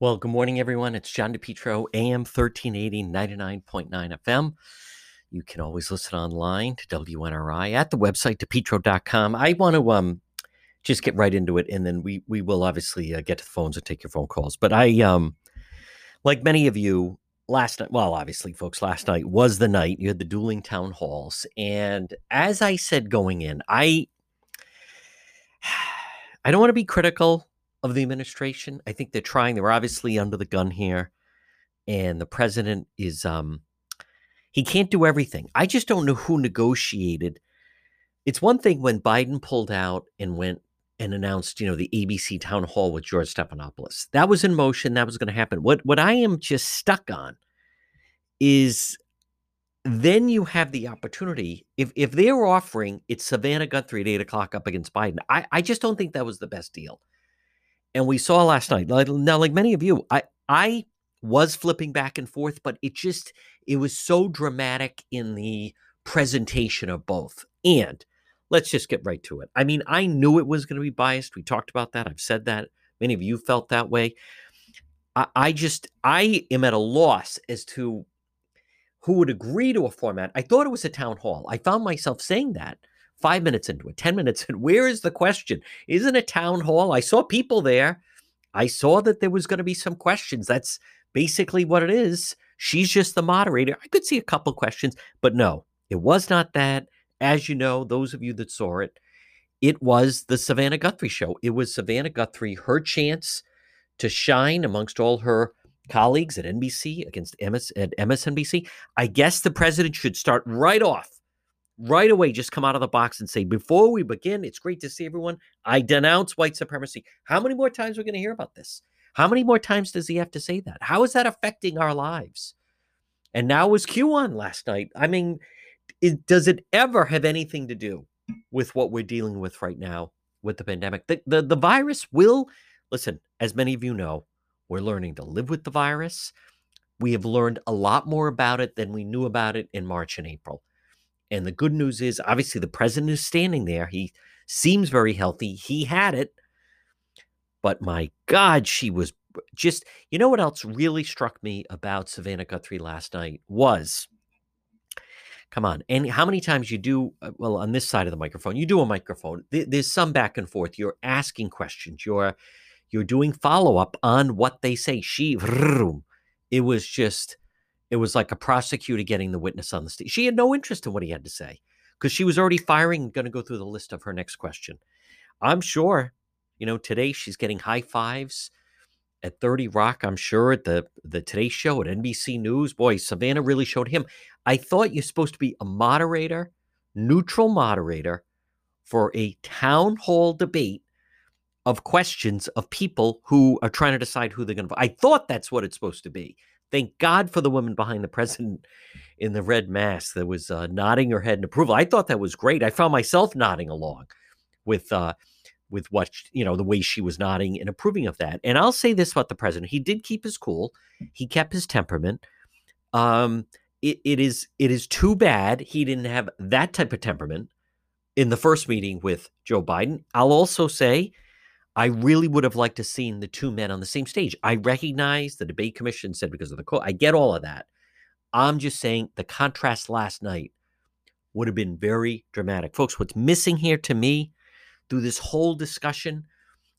Well, good morning, everyone. It's John DePetro, AM 1380, 99.9 FM. You can always listen online to WNRI at the website, depetro.com. I want to um, just get right into it, and then we we will obviously uh, get to the phones and take your phone calls. But I, um, like many of you, last night, well, obviously, folks, last night was the night you had the dueling town halls. And as I said going in, I, I don't want to be critical of the administration. I think they're trying. They're obviously under the gun here, and the president is um he can't do everything. I just don't know who negotiated. It's one thing when Biden pulled out and went and announced, you know, the ABC town hall with George Stephanopoulos. That was in motion. That was going to happen. What what I am just stuck on is then you have the opportunity if if they're offering it's Savannah Guthrie at eight o'clock up against Biden. I, I just don't think that was the best deal and we saw last night. Now, like many of you, I I was flipping back and forth, but it just it was so dramatic in the presentation of both. And let's just get right to it. I mean, I knew it was going to be biased. We talked about that. I've said that. Many of you felt that way. I, I just I am at a loss as to who would agree to a format. I thought it was a town hall. I found myself saying that five minutes into it, 10 minutes in. Where is the question? Isn't a town hall? I saw people there. I saw that there was going to be some questions. That's basically what it is. She's just the moderator. I could see a couple questions, but no, it was not that. As you know, those of you that saw it, it was the Savannah Guthrie show. It was Savannah Guthrie, her chance to shine amongst all her colleagues at NBC against MS, at MSNBC. I guess the president should start right off right away just come out of the box and say, before we begin, it's great to see everyone. I denounce white supremacy. How many more times are we going to hear about this? How many more times does he have to say that? How is that affecting our lives? And now was QAnon last night. I mean, it, does it ever have anything to do with what we're dealing with right now with the pandemic? The, the, the virus will, listen, as many of you know, we're learning to live with the virus. We have learned a lot more about it than we knew about it in March and April. And the good news is, obviously, the president is standing there. He seems very healthy. He had it. But my God, she was just, you know what else really struck me about Savannah Guthrie last night was, come on, and how many times you do, uh, well, on this side of the microphone, you do a microphone, there's some back and forth. You're asking questions. You're, you're doing follow up on what they say. She, it was just, it was like a prosecutor getting the witness on the stage. She had no interest in what he had to say because she was already firing, going to go through the list of her next question. I'm sure, you know, today she's getting high fives at 30 Rock. I'm sure at the the Today Show at NBC News. Boy, Savannah really showed him. I thought you're supposed to be a moderator, neutral moderator for a town hall debate of questions of people who are trying to decide who they're going to vote. I thought that's what it's supposed to be. Thank God for the woman behind the president in the red mask that was uh, nodding her head in approval. I thought that was great. I found myself nodding along with uh, with what you know the way she was nodding and approving of that. And I'll say this about the president: he did keep his cool. He kept his temperament. Um, it, it is it is too bad he didn't have that type of temperament in the first meeting with Joe Biden. I'll also say I really would have liked to seen the two men on the same stage. I recognize the debate commission said because of the quote. I get all of that. I'm just saying the contrast last night would have been very dramatic. Folks, what's missing here to me through this whole discussion,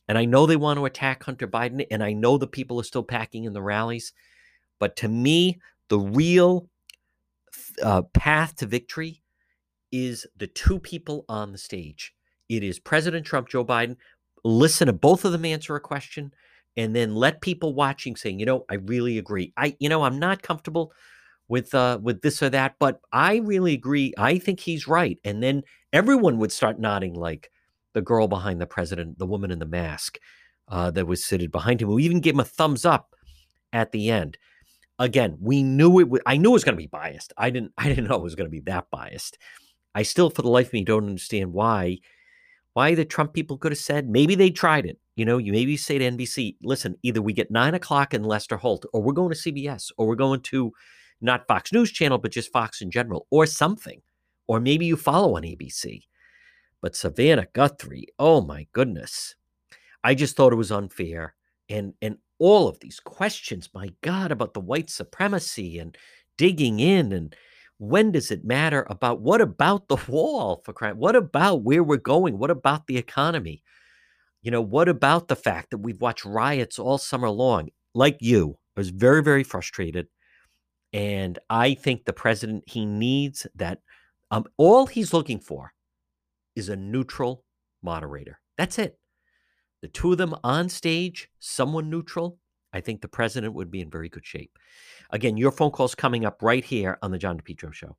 and I know they want to attack Hunter Biden, and I know the people are still packing in the rallies, but to me, the real uh, path to victory is the two people on the stage. It is President Trump, Joe Biden, listen to both of them answer a question and then let people watching saying, you know, I really agree. I, you know, I'm not comfortable with uh with this or that, but I really agree. I think he's right. And then everyone would start nodding like the girl behind the president, the woman in the mask uh, that was seated behind him, who even gave him a thumbs up at the end. Again, we knew it. Was, I knew it was going to be biased. I didn't. I didn't know it was going to be that biased. I still, for the life of me, don't understand why why the Trump people could have said maybe they tried it. You know, you maybe say to NBC, listen, either we get nine o'clock in Lester Holt, or we're going to CBS, or we're going to not Fox News Channel, but just Fox in general, or something. Or maybe you follow on ABC. But Savannah Guthrie, oh my goodness. I just thought it was unfair. And and all of these questions, my God, about the white supremacy and digging in and when does it matter about what about the wall for crying? What about where we're going? What about the economy? You know, what about the fact that we've watched riots all summer long? Like you, I was very, very frustrated. And I think the president, he needs that. Um, all he's looking for is a neutral moderator. That's it. The two of them on stage, someone neutral, I think the president would be in very good shape. Again, your phone call's coming up right here on the John DePetro Show.